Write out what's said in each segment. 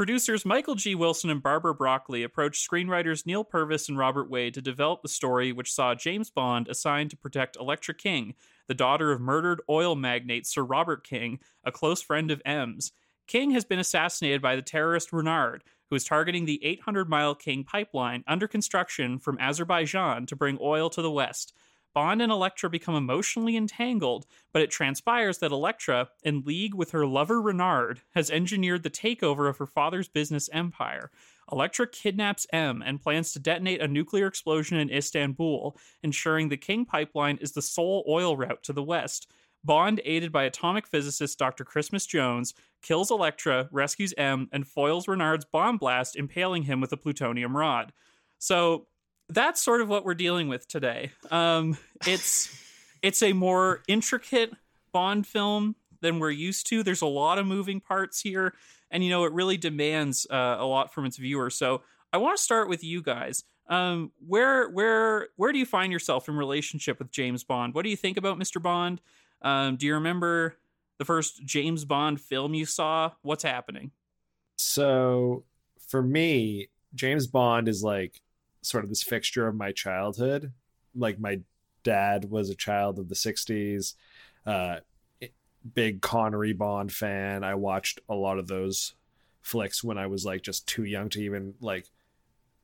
Producers Michael G. Wilson and Barbara Broccoli approached screenwriters Neal Purvis and Robert Wade to develop the story, which saw James Bond assigned to protect Elektra King, the daughter of murdered oil magnate Sir Robert King, a close friend of M's. King has been assassinated by the terrorist Renard, who is targeting the 800 mile King pipeline under construction from Azerbaijan to bring oil to the West. Bond and Elektra become emotionally entangled, but it transpires that Elektra, in league with her lover Renard, has engineered the takeover of her father's business empire. Elektra kidnaps M and plans to detonate a nuclear explosion in Istanbul, ensuring the King pipeline is the sole oil route to the West. Bond, aided by atomic physicist Dr. Christmas Jones, kills Elektra, rescues M, and foils Renard's bomb blast, impaling him with a plutonium rod. So that's sort of what we're dealing with today. Um, it's it's a more intricate Bond film than we're used to. There's a lot of moving parts here, and you know it really demands uh, a lot from its viewers. So I want to start with you guys. Um, where where where do you find yourself in relationship with James Bond? What do you think about Mr. Bond? Um, do you remember the first James Bond film you saw? What's happening? So for me, James Bond is like sort of this fixture of my childhood. Like my dad was a child of the 60s, uh, big Connery Bond fan. I watched a lot of those flicks when I was like just too young to even like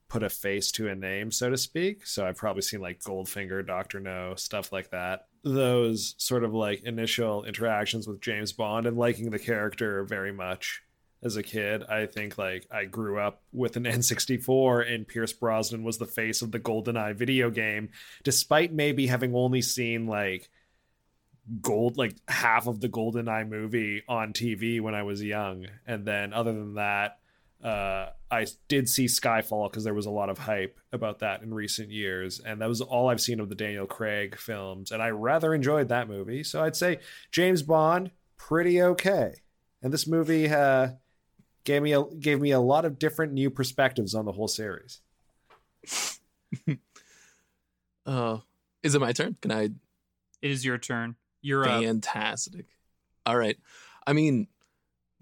put a face to a name, so to speak. So I've probably seen like Goldfinger, Doctor No, stuff like that. Those sort of like initial interactions with James Bond and liking the character very much as a kid. I think like I grew up with an N64 and Pierce Brosnan was the face of the GoldenEye video game, despite maybe having only seen like gold like half of the GoldenEye movie on TV when I was young. And then other than that, uh, I did see Skyfall because there was a lot of hype about that in recent years, and that was all I've seen of the Daniel Craig films, and I rather enjoyed that movie. So I'd say James Bond, pretty okay. And this movie uh, gave me a gave me a lot of different new perspectives on the whole series. uh, is it my turn? Can I? It is your turn. You're fantastic. Up. All right. I mean,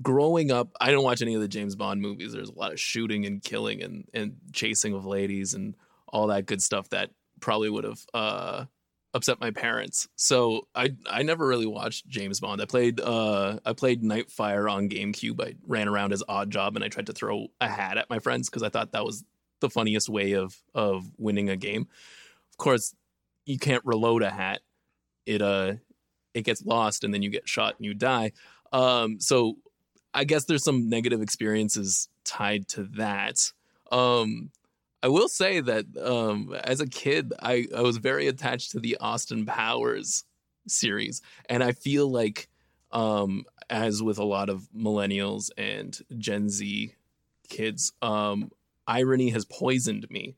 growing up, I don't watch any of the James Bond movies. There's a lot of shooting and killing and and chasing of ladies and all that good stuff that probably would have uh, upset my parents. So I I never really watched James Bond. I played uh I played Nightfire on GameCube. I ran around as Oddjob and I tried to throw a hat at my friends because I thought that was the funniest way of of winning a game. Of course, you can't reload a hat. It uh it gets lost and then you get shot and you die. Um so I guess there's some negative experiences tied to that. Um I will say that um, as a kid, I, I was very attached to the Austin Powers series, and I feel like, um, as with a lot of millennials and Gen Z kids, um, irony has poisoned me,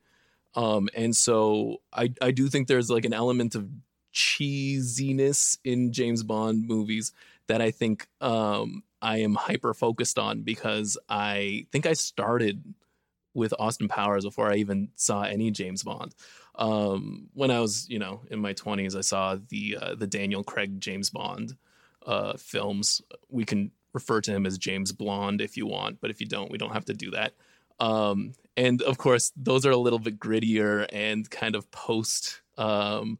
um, and so I I do think there's like an element of cheesiness in James Bond movies that I think um, I am hyper focused on because I think I started with Austin Powers before I even saw any James Bond. Um, when I was, you know, in my twenties, I saw the uh, the Daniel Craig James Bond uh, films. We can refer to him as James Blonde if you want, but if you don't, we don't have to do that. Um, and of course, those are a little bit grittier and kind of post um,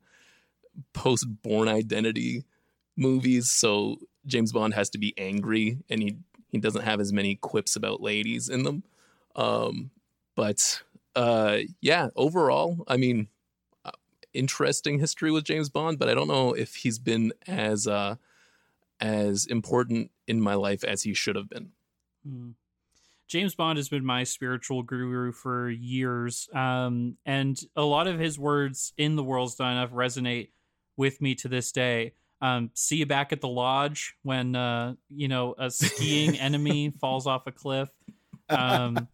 post Bourne Identity movies. So James Bond has to be angry, and he he doesn't have as many quips about ladies in them. Um, but uh, yeah, overall, I mean, uh, interesting history with James Bond, but I don't know if he's been as uh, as important in my life as he should have been. Mm. James Bond has been my spiritual guru for years, um, and a lot of his words in The World's Not Enough resonate with me to this day. Um, see you back at the lodge when uh, you know a skiing enemy falls off a cliff um,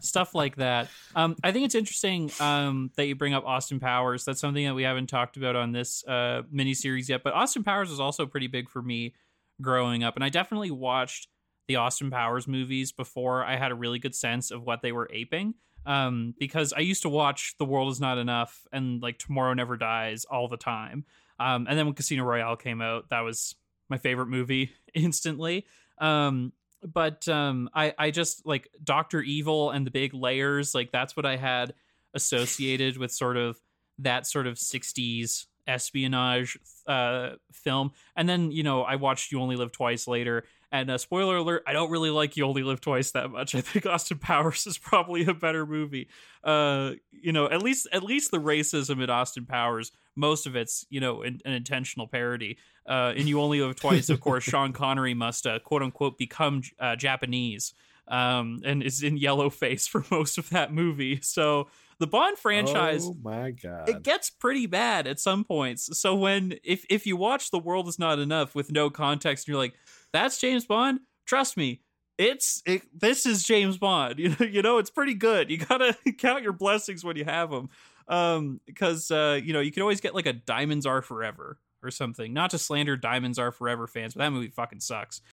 stuff like that. Um, I think it's interesting um, that you bring up Austin Powers. That's something that we haven't talked about on this uh, mini series yet. But Austin Powers was also pretty big for me growing up, and I definitely watched the Austin Powers movies before I had a really good sense of what they were aping. Um, because I used to watch The World Is Not Enough and like Tomorrow Never Dies all the time. Um, and then when Casino Royale came out, that was my favorite movie instantly. Um, but um, I I just like Doctor Evil and the big layers. Like that's what I had associated with sort of that sort of '60s espionage uh, film. And then you know I watched You Only Live Twice later. And uh, spoiler alert, I don't really like You Only Live Twice that much. I think Austin Powers is probably a better movie. Uh, you know, at least at least the racism in Austin Powers, most of it's you know an, an intentional parody. Uh, and You Only Live Twice, of course, Sean Connery must uh, quote unquote become uh, Japanese, um, and is in yellow face for most of that movie. So the Bond franchise Oh my god. it gets pretty bad at some points. So when if if you watch The World Is Not Enough with no context, and you're like, "That's James Bond," trust me, it's it, this is James Bond. You know, you know, it's pretty good. You gotta count your blessings when you have them, um, because uh, you know you can always get like a Diamonds Are Forever or something. Not to slander Diamonds Are Forever fans, but that movie fucking sucks.